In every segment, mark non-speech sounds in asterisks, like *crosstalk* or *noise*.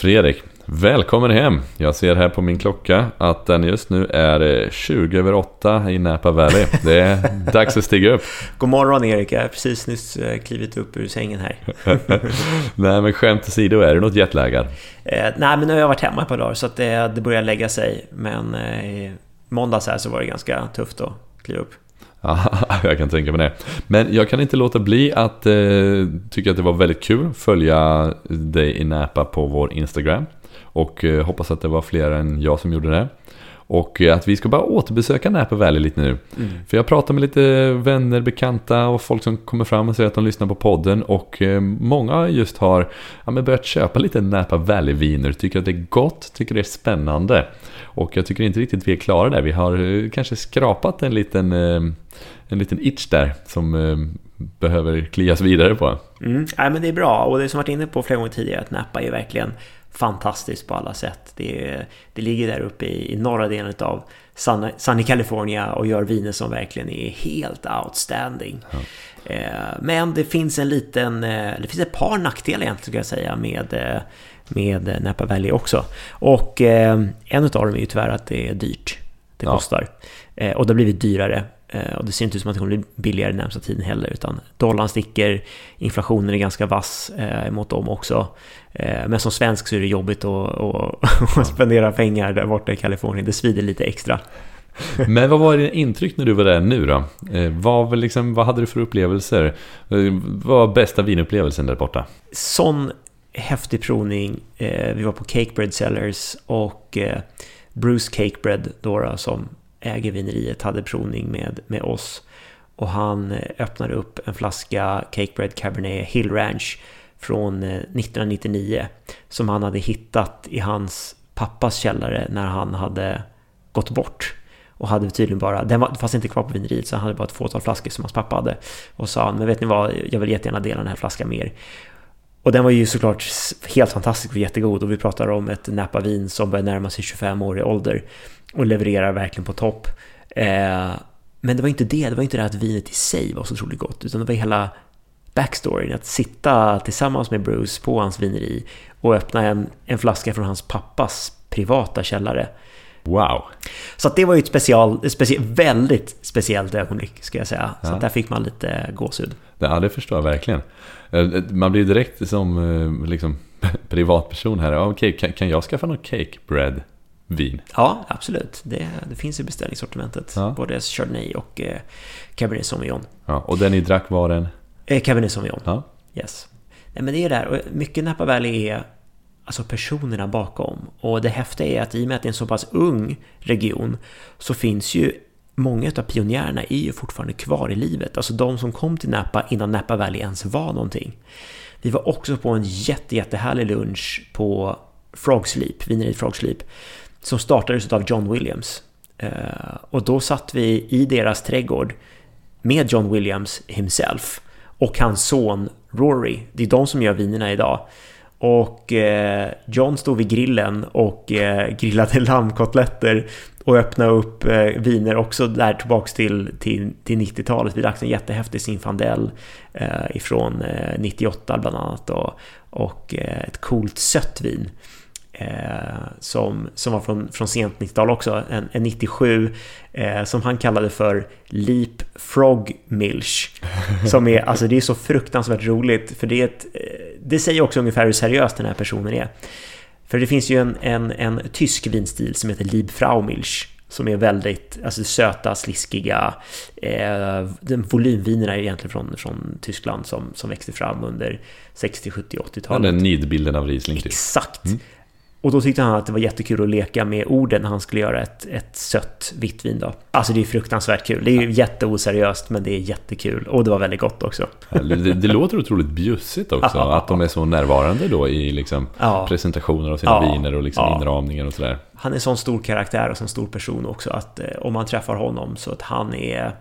Fredrik, välkommen hem! Jag ser här på min klocka att den just nu är 20 över 8 i Napa Valley. Det är *laughs* dags att stiga upp. God morgon Erik, jag har precis nyss eh, klivit upp ur sängen här. *laughs* nej men skämt åsido, är det något jetlaggad? Eh, nej men nu har jag varit hemma ett par dagar så att det, det börjar lägga sig. Men eh, måndags här så var det ganska tufft att kliva upp. Ja, *laughs* jag kan tänka mig det. Men jag kan inte låta bli att eh, tycka att det var väldigt kul att följa dig i Napa på vår Instagram. Och eh, hoppas att det var fler än jag som gjorde det. Och att vi ska bara återbesöka Napa Valley lite nu. Mm. För jag pratar med lite vänner, bekanta och folk som kommer fram och säger att de lyssnar på podden. Och eh, många just har ja, börjat köpa lite Napa Valley-viner. Tycker att det är gott, tycker det är spännande. Och jag tycker inte riktigt vi är klara där. Vi har eh, kanske skrapat en liten, eh, en liten itch där som eh, behöver klias vidare på. Mm. Ja, men det är bra och det som varit inne på flera gånger tidigare att Napa är verkligen fantastiskt på alla sätt. Det, det ligger där uppe i, i norra delen av Sunny California och gör viner som verkligen är helt outstanding. Ja. Men det finns en liten, det finns ett par nackdelar egentligen skulle jag säga med med Napa Valley också. Och eh, en av dem är ju tyvärr att det är dyrt. Det ja. kostar. Eh, och det har blivit dyrare. Eh, och det ser inte ut som att det kommer bli billigare närmsta tiden heller. Utan dollarn sticker, inflationen är ganska vass eh, mot dem också. Eh, men som svensk så är det jobbigt att, att, *laughs* att spendera pengar där borta i Kalifornien. Det svider lite extra. Men vad var dina intryck när du var där nu då? Eh, vad, liksom, vad hade du för upplevelser? Eh, vad var bästa vinupplevelsen där borta? Sån häftig provning. Eh, vi var på Cakebread Cellars och eh, Bruce Cakebread då, då, som äger vineriet hade provning med, med oss. Och han eh, öppnade upp en flaska Cakebread Cabernet Hill Ranch från eh, 1999 som han hade hittat i hans pappas källare när han hade gått bort och hade tydligen bara, den var, fanns inte kvar på vineriet så han hade bara ett fåtal flaskor som hans pappa hade. Och sa men vet ni vad, jag vill jättegärna dela den här flaskan med er. Och den var ju såklart helt fantastisk och jättegod och vi pratar om ett Napa-vin som börjar närma sig 25 år i ålder och levererar verkligen på topp. Eh, men det var inte det, det var inte det att vinet i sig var så otroligt gott utan det var hela backstoryn, att sitta tillsammans med Bruce på hans vineri och öppna en, en flaska från hans pappas privata källare. Wow! Så det var ju ett special, specie, väldigt speciellt ögonblick, ska jag säga. Så ja. där fick man lite gåshud. Ja, det förstår jag verkligen. Eh, man blir direkt som eh, liksom, *laughs* privatperson här. Okej, kan, kan jag skaffa något cake bread? Vin. Ja, absolut. Det, det finns i beställningssortimentet. Ja. Både Chardonnay och eh, Cabernet Sauvignon. Ja, och den ni drack var den? Eh, Cabernet Sauvignon. Ja. Yes. Nej, men det är där. Och mycket Napa Valley är alltså personerna bakom. Och det häftiga är att i och med att det är en så pass ung region så finns ju många av pionjärerna är ju fortfarande kvar i livet. Alltså de som kom till Napa innan Napa Valley ens var någonting. Vi var också på en jätte, jättehärlig lunch på Frog Sleep, vineriet Frog Sleep, som startades av John Williams. Eh, och då satt vi i deras trädgård med John Williams himself och hans son Rory. Det är de som gör vinerna idag. Och eh, John stod vid grillen och eh, grillade *laughs* lammkotletter och öppnade upp eh, viner också där tillbaks till, till, till 90-talet. Vi drack en jättehäftig Zinfandel eh, ifrån eh, 98 bland annat och, och ett coolt sött vin. Eh, som, som var från, från sent 90-tal också, en, en 97 eh, som han kallade för Leap Frog Milch. Som är, alltså det är så fruktansvärt roligt för det, är ett, eh, det säger också ungefär hur seriös den här personen är. För det finns ju en, en, en tysk vinstil som heter Liebfraumilch som är väldigt alltså, söta, sliskiga. Eh, den volymvinerna är egentligen från, från Tyskland som, som växte fram under 60, 70, 80-talet. Den nidbilden av Riesling. Typ. Exakt. Mm. Och då tyckte han att det var jättekul att leka med orden när han skulle göra ett, ett sött vitt vin då. Alltså det är fruktansvärt kul. Det är ja. jätteoseriöst men det är jättekul. Och det var väldigt gott också. Det, det låter otroligt bjussigt också. Ja, att de är så närvarande då i liksom ja. presentationer av sina viner och liksom inramningar och sådär. Han är en sån stor karaktär och sån stor person också att eh, om man träffar honom så att han är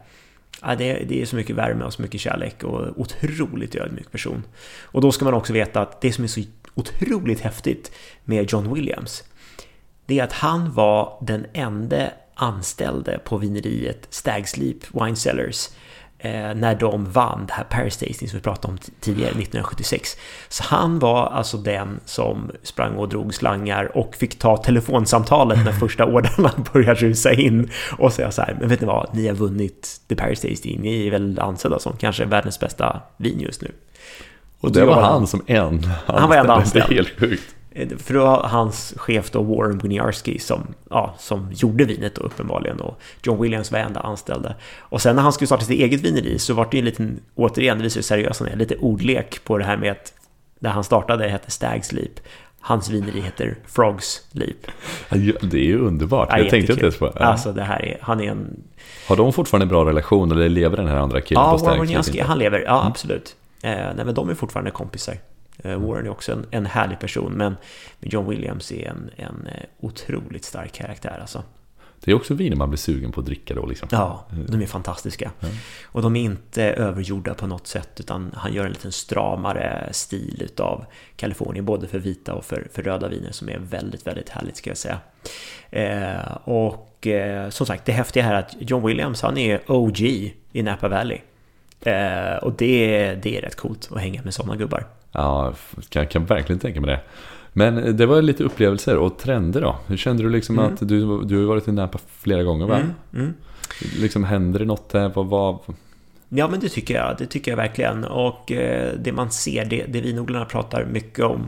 Ja, det, är, det är så mycket värme och så mycket kärlek och otroligt ödmjuk person. Och då ska man också veta att det som är så otroligt häftigt med John Williams, det är att han var den enda anställde på vineriet Stagslip Wine Cellars eh, när de vann det här Paris Tasting som vi pratade om tidigare, 1976. Så han var alltså den som sprang och drog slangar och fick ta telefonsamtalet när första ordrarna *laughs* började rusa in och säga så här, men vet ni vad, ni har vunnit The Paris Tasting, ni är väl ansedda som kanske världens bästa vin just nu. Och det, det var han som en Han var en anställd. *laughs* Det är helt sjukt. Eh, för det var hans chef då, Warren Winiarski, som, ja, som gjorde vinet då uppenbarligen. Och John Williams var enda anställde. Och sen när han skulle starta sitt eget vineri så var det ju en liten, återigen, det visar hur seriös han är, lite ordlek på det här med att där han startade hette Stags Leap. Hans vineri heter Frogs Leap. Det är ju underbart. Ja, jag tänkte inte ens på ja. Alltså det här är, han är en... Har de fortfarande en bra relation eller lever den här andra killen ja, på Stags Warren Winiarski, han lever, ja mm. absolut. Eh, nej men de är fortfarande kompisar. Eh, Warren är också en, en härlig person, men John Williams är en, en eh, otroligt stark karaktär alltså. Det är också viner man blir sugen på att dricka då liksom. Ja, de är fantastiska. Mm. Och de är inte övergjorda på något sätt, utan han gör en liten stramare stil utav Kalifornien, både för vita och för, för röda viner, som är väldigt, väldigt härligt ska jag säga. Eh, och eh, som sagt, det häftiga här är att John Williams, han är OG i Napa Valley. Eh, och det, det är rätt coolt att hänga med sådana gubbar. Ja, jag kan verkligen tänka mig det. Men det var lite upplevelser och trender då. Hur kände du liksom mm. att du, du har varit i Napa flera gånger va? Mm. Mm. Liksom händer det något där? Vad, vad... Ja men det tycker jag, det tycker jag verkligen. Och eh, det man ser, det, det vinodlarna pratar mycket om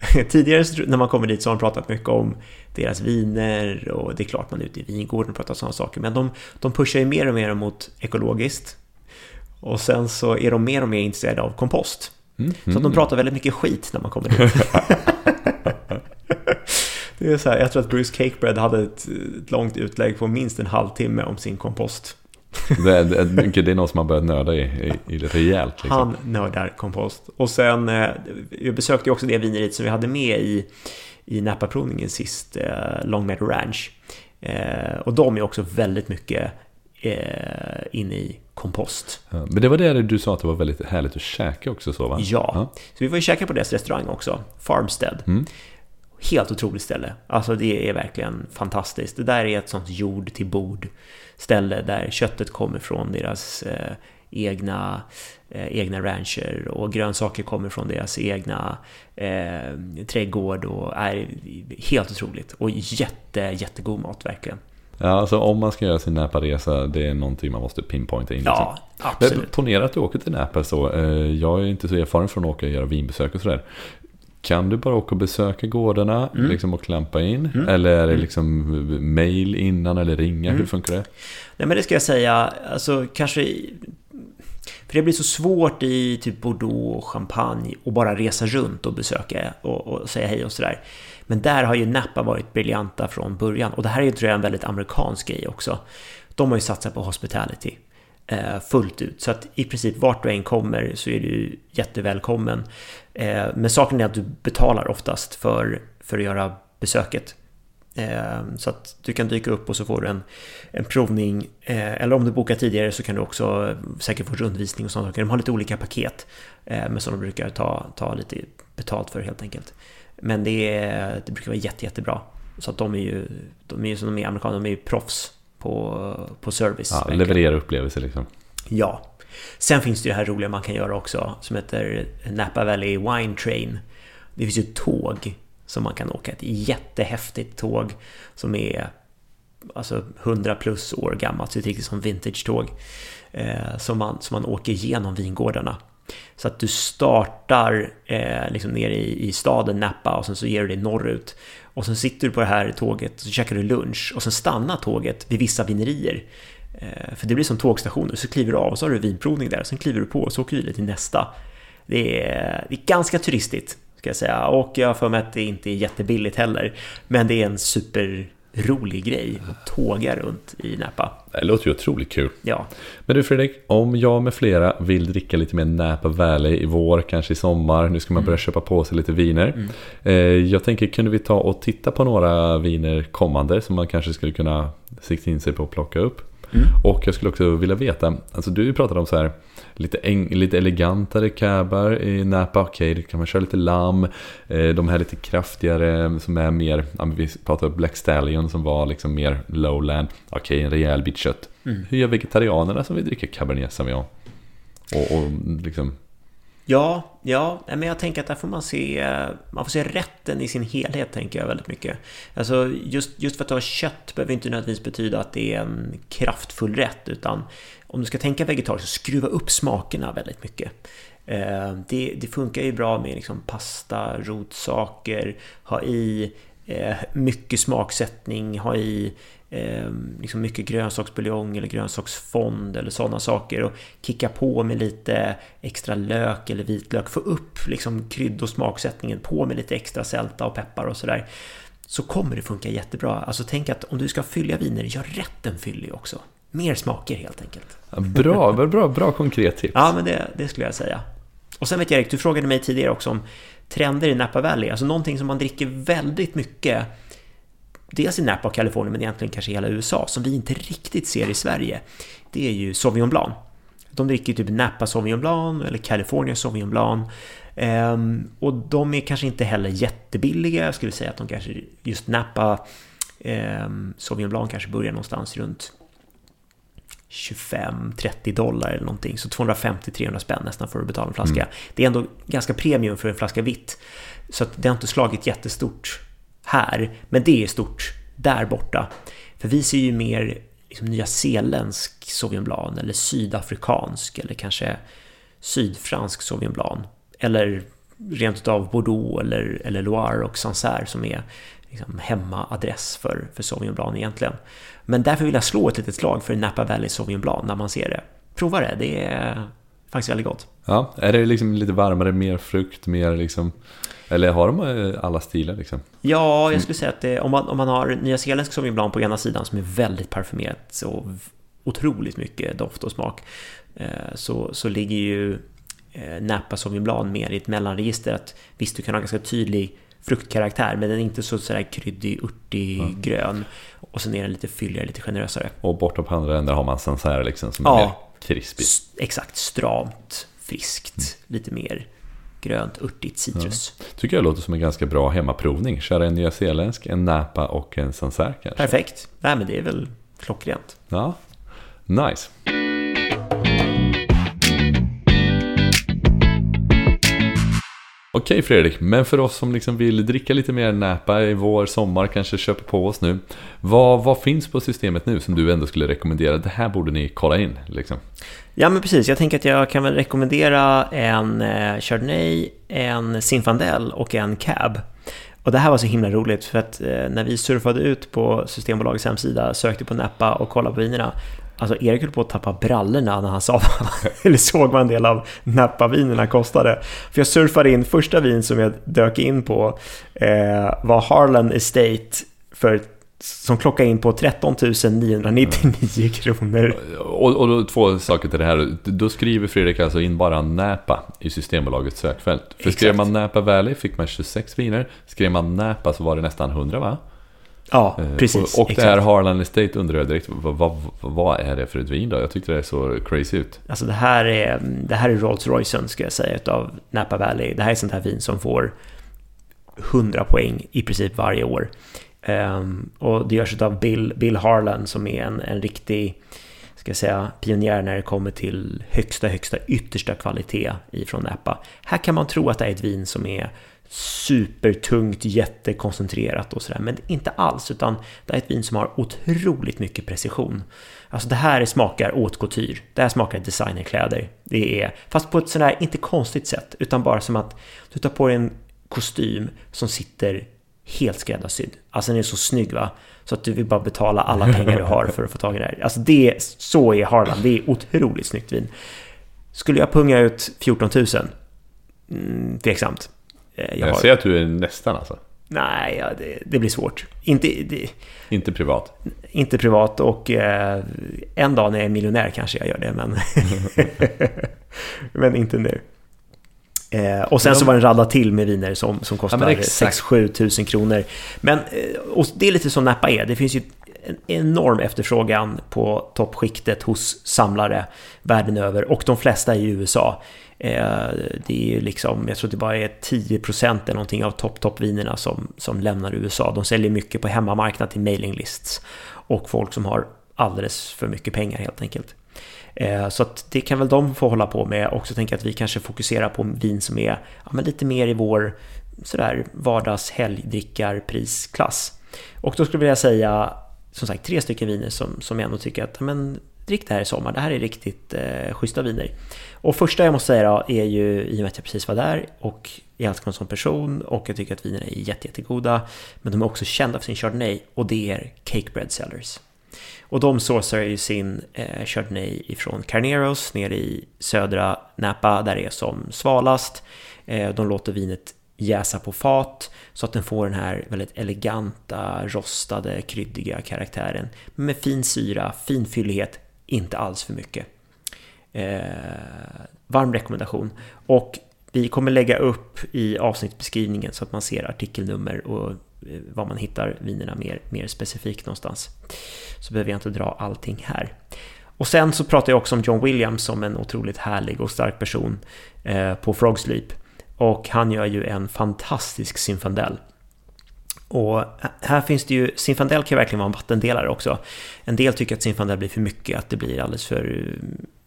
*laughs* Tidigare när man kommer dit så har de pratat mycket om deras viner och det är klart man är ute i vingården och pratar sådana saker. Men de, de pushar ju mer och mer mot ekologiskt. Och sen så är de mer och mer intresserade av kompost. Mm. Så att de pratar väldigt mycket skit när man kommer dit. *laughs* det är så här, jag tror att Bruce Cakebread hade ett, ett långt utlägg på minst en halvtimme om sin kompost. det, är, det är någon som har börjat nörda i, i, i det rejält. Liksom. Han nördar kompost. Och sen, eh, jag besökte också det vineriet som vi hade med i, i Napa-provningen sist, eh, Long Meadow Ranch. Eh, och de är också väldigt mycket eh, in i kompost. Ja, men det var det du sa att det var väldigt härligt att käka också så va? Ja, ja. så vi var ju käka på deras restaurang också, Farmstead. Mm. Helt otroligt ställe. Alltså det är verkligen fantastiskt. Det där är ett sånt jord till bord ställe där köttet kommer från deras eh, egna, eh, egna rancher och grönsaker kommer från deras egna eh, trädgård och är helt otroligt och jätte, jättegod mat verkligen. Ja, alltså om man ska göra sin Napa-resa, det är någonting man måste pinpointa in. Ja, liksom. absolut. Ponera att du åker till Napa så. Eh, jag är inte så erfaren från att åka och göra vinbesök och sådär. Kan du bara åka och besöka gårdarna mm. liksom, och klampa in? Mm. Eller är det mm. liksom mail innan eller ringa? Mm. Hur funkar det? Nej men det ska jag säga, alltså kanske... För det blir så svårt i typ Bordeaux och Champagne att bara resa runt och besöka och, och säga hej och sådär. Men där har ju Napa varit briljanta från början och det här är ju tror jag en väldigt amerikansk grej också. De har ju satsat på hospitality eh, fullt ut så att i princip vart du än kommer så är du jättevälkommen. Eh, men saken är att du betalar oftast för, för att göra besöket. Eh, så att du kan dyka upp och så får du en, en provning. Eller om du bokar tidigare så kan du också säkert få rundvisning och sånt. saker. De har lite olika paket. Men som de brukar ta, ta lite betalt för helt enkelt. Men det, är, det brukar vara jätte, jättebra. Så att de är ju, de är ju som de är amerikaner, de är ju proffs på, på service. Ja, leverera upplevelser liksom. Ja. Sen finns det ju det här roliga man kan göra också som heter Napa Valley Wine Train. Det finns ju tåg som man kan åka. Ett jättehäftigt tåg som är alltså 100 plus år gammalt, så det är riktigt som vintage-tåg. Eh, som, man, som man åker igenom vingårdarna. Så att du startar eh, liksom nere i, i staden Napa och sen så ger du dig norrut. Och sen sitter du på det här tåget och så käkar du lunch och sen stannar tåget vid vissa vinerier. Eh, för det blir som tågstationer, så kliver du av och så har du vinprovning där, och sen kliver du på och så åker du vidare till nästa. Det är, det är ganska turistigt, ska jag säga. Och jag har för mig att det inte är jättebilligt heller. Men det är en super rolig grej att tåga runt i Napa. Det låter ju otroligt kul. Ja. Men du Fredrik, om jag med flera vill dricka lite mer Napa Valley i vår, kanske i sommar, nu ska man börja mm. köpa på sig lite viner. Mm. Eh, jag tänker, kunde vi ta och titta på några viner kommande som man kanske skulle kunna sikta in sig på att plocka upp? Mm. Och jag skulle också vilja veta, alltså du pratade om så här lite, lite elegantare cabar i Napa, okej okay, kan man köra lite lamm. Eh, de här lite kraftigare som är mer, vi pratade om Black Stallion som var liksom mer lowland, okej okay, en rejäl bit kött. Mm. Hur gör vegetarianerna som vill dricka Cabernet Sauvignon? Och, och liksom Ja, ja, men jag tänker att där får man se, man får se rätten i sin helhet tänker jag väldigt mycket. Alltså just, just för att du har kött behöver inte nödvändigtvis betyda att det är en kraftfull rätt, utan om du ska tänka vegetariskt, så skruva upp smakerna väldigt mycket. Eh, det, det funkar ju bra med liksom pasta, rotsaker, ha i mycket smaksättning, ha i eh, liksom mycket grönsaksbuljong eller grönsaksfond eller sådana saker och kicka på med lite extra lök eller vitlök. Få upp liksom krydd och smaksättningen på med lite extra sälta och peppar och sådär. Så kommer det funka jättebra. Alltså tänk att om du ska fylla viner, gör rätten fyllig också. Mer smaker helt enkelt. Bra, bra, bra konkret tips. Ja, men det, det skulle jag säga. Och sen vet jag Erik, du frågade mig tidigare också om trender i Napa Valley. Alltså någonting som man dricker väldigt mycket dels i Napa och Kalifornien men egentligen kanske i hela USA som vi inte riktigt ser i Sverige. Det är ju Sauvignon Blanc. De dricker typ Napa Sauvignon Blanc eller California Sauvignon Blanc. Um, och de är kanske inte heller jättebilliga. Jag skulle säga att de kanske, just Napa um, Sauvignon Blanc kanske börjar någonstans runt 25-30 dollar eller någonting. Så 250-300 spänn nästan för att betala en flaska. Mm. Det är ändå ganska premium för en flaska vitt. Så det har inte slagit jättestort här, men det är stort där borta. För vi ser ju mer liksom, nyzeeländsk Sauvignon Blanc eller sydafrikansk eller kanske sydfransk Sauvignon Blanc. Eller rent utav Bordeaux eller, eller Loire och Sancerre som är liksom hemmaadress för, för Sauvignon Blanc egentligen. Men därför vill jag slå ett litet slag för Napa Valley Sauvignon Blanc när man ser det. Prova det, det är faktiskt väldigt gott. Ja, är det liksom lite varmare, mer frukt, mer liksom eller har de eh, alla stilar liksom? Ja, jag skulle säga att det, om, man, om man har Nya Zeeländsk som ibland på ena sidan som är väldigt parfymerat och otroligt mycket doft och smak eh, så, så ligger ju eh, Napa Sauvignon Blanc mer i ett mellanregister. Att, visst, du kan ha ganska tydlig fruktkaraktär men den är inte så sådär kryddig, urtig, mm. grön. Och sen är den lite fylligare, lite generösare. Och bortom andra ändar har man Sancerre liksom som ja, är mer krispig. Exakt, stramt, friskt, mm. lite mer grönt, urtigt citrus. Ja. Tycker jag låter som en ganska bra hemmaprovning. Köra en nyzeeländsk, en Napa och en Sancerre kanske. Perfekt. Nej men det är väl klockrent. Ja, nice. Okej Fredrik, men för oss som liksom vill dricka lite mer Napa i vår, sommar, kanske köpa på oss nu. Vad, vad finns på systemet nu som du ändå skulle rekommendera? Det här borde ni kolla in liksom. Ja men precis, jag tänker att jag kan väl rekommendera en eh, Chardonnay, en Zinfandel och en Cab. Och det här var så himla roligt för att eh, när vi surfade ut på Systembolagets hemsida, sökte på Napa och kollade på vinerna Alltså Erik höll på att tappa brallorna när han sa, *laughs* eller såg vad en del av Napa-vinerna kostade. För jag surfade in, första vin som jag dök in på eh, var Harlan Estate för som klockade in på 13 999 kronor. Och, och då, två saker till det här. Då skriver Fredrik alltså in bara Napa i Systembolagets sökfält. För Exakt. skrev man Napa Valley fick man 26 viner. Skrev man Napa så var det nästan 100 va? Ja, eh, precis. Och, och det här Harlan Estate undrar jag direkt, vad, vad, vad, är det för ett vin då? Jag tyckte det så crazy ut. Alltså det här är, det här är Rolls Roycen ska jag säga utav Napa Valley. Det här är sånt här vin som får 100 poäng i princip varje år. Um, och det görs av Bill, Bill Harlan som är en, en riktig ska jag säga, pionjär när det kommer till högsta, högsta, yttersta kvalitet ifrån Napa. Här kan man tro att det är ett vin som är supertungt, jättekoncentrerat och sådär, men inte alls, utan det är ett vin som har otroligt mycket precision. Alltså det här smakar haute couture, det här smakar designerkläder. Det är, fast på ett sådär, inte konstigt sätt, utan bara som att du tar på dig en kostym som sitter helt skräddarsydd. Alltså den är så snygg va? Så att du vill bara betala alla pengar du har för att få tag i det här. Alltså det, så är Harland. det är otroligt snyggt vin. Skulle jag punga ut 14 000? Mm, tveksamt. Eh, jag, jag ser att du är nästan alltså. Nej, ja, det, det, blir svårt. Inte, det, inte privat? Inte privat och eh, en dag när jag är miljonär kanske jag gör det, men, *laughs* men inte nu. Eh, och sen så var det en radda till med viner som, som kostar ja, 6-7 tusen kronor. Men eh, och det är lite som Napa är. Det finns ju en enorm efterfrågan på toppskiktet hos samlare världen över och de flesta i USA. Eh, det är ju liksom, jag tror det bara är 10% eller någonting av topp-toppvinerna som, som lämnar USA. De säljer mycket på hemmamarknad till mailing lists och folk som har alldeles för mycket pengar helt enkelt. Eh, så att det kan väl de få hålla på med. och så tänker jag att vi kanske fokuserar på vin som är ja, men lite mer i vår sådär vardags helgdrickarprisklass. Och då skulle jag vilja säga som sagt tre stycken viner som, som jag ändå tycker att men, drick det här i sommar. Det här är riktigt eh, schyssta viner. Och första jag måste säga då är ju, i och med att jag precis var där och jag älskar en som person och jag tycker att vinerna är jätte, jättegoda. Men de är också kända för sin Chardonnay och det är Cake Bread Sellers. Och de sourcar ju sin eh, Chardonnay ifrån Carneros nere i södra Napa där det är som svalast. Eh, de låter vinet jäsa på fat så att den får den här väldigt eleganta, rostade, kryddiga karaktären. Med fin syra, fin fyllighet, inte alls för mycket. Eh, varm rekommendation. Och vi kommer lägga upp i avsnittsbeskrivningen så att man ser artikelnummer och eh, var man hittar vinerna mer, mer specifikt någonstans. Så behöver jag inte dra allting här. Och sen så pratar jag också om John Williams som en otroligt härlig och stark person eh, på Frog Sleep. Och han gör ju en fantastisk Zinfandel. Och här finns det ju, Zinfandel kan ju verkligen vara en vattendelare också. En del tycker att Zinfandel blir för mycket, att det blir alldeles för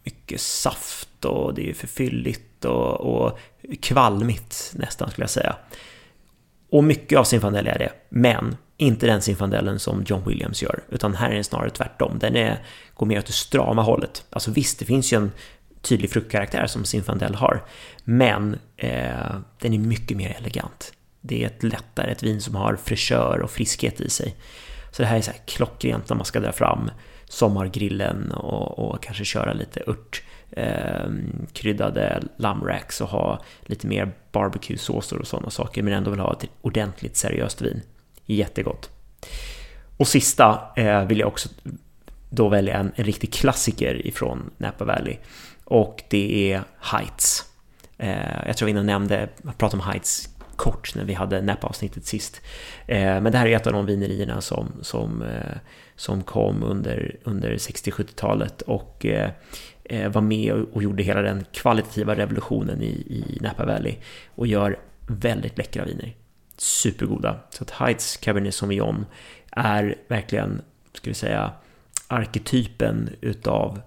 mycket saft och det är för fylligt och, och kvalmigt nästan skulle jag säga. Och mycket av Zinfandel är det, men inte den Zinfandelen som John Williams gör, utan här är den snarare tvärtom. Den är, går mer åt det strama hållet. Alltså visst, det finns ju en tydlig fruktkaraktär som Zinfandel har, men eh, den är mycket mer elegant. Det är ett lättare, ett vin som har fräschör och friskhet i sig. Så det här är så här klockrent när man ska dra fram sommargrillen och, och kanske köra lite ört eh, kryddade lammracks och ha lite mer barbecuesåser och sådana saker men ändå vill ha ett ordentligt seriöst vin. Jättegott. Och sista eh, vill jag också då välja en, en riktig klassiker ifrån Napa Valley och det är Heights. Eh, jag tror jag innan nämnde, jag pratade om Heights kort när vi hade Napa-avsnittet sist. Eh, men det här är ett av de vinerierna som, som, eh, som kom under, under 60-70-talet och eh, eh, var med och gjorde hela den kvalitativa revolutionen i, i Napa Valley och gör väldigt läckra viner. Supergoda. Så att Heights Cabernet Sauvignon är verkligen, ska vi säga, arketypen utav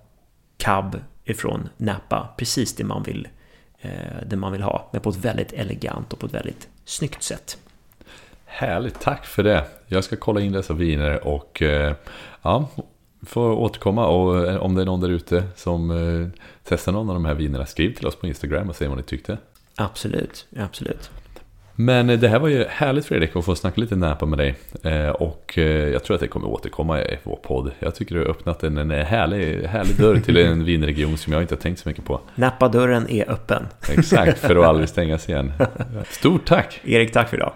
cab ifrån Napa. Precis det man vill, det man vill ha, men på ett väldigt elegant och på ett väldigt snyggt sätt. Härligt, tack för det. Jag ska kolla in dessa viner och eh, ja, får återkomma och eh, om det är någon där ute som testar någon av de här vinerna, skriv till oss på Instagram och säg vad ni tyckte. Absolut, absolut. Men det här var ju härligt Fredrik att få snacka lite Napa med dig. Eh, och eh, jag tror att det kommer återkomma i vår podd. Jag tycker du har öppnat en, en härlig, härlig dörr till *laughs* en vinregion som jag inte har tänkt så mycket på. Napa-dörren är öppen. Exakt, för att aldrig *laughs* stängas igen. Stort tack! Erik, tack för idag.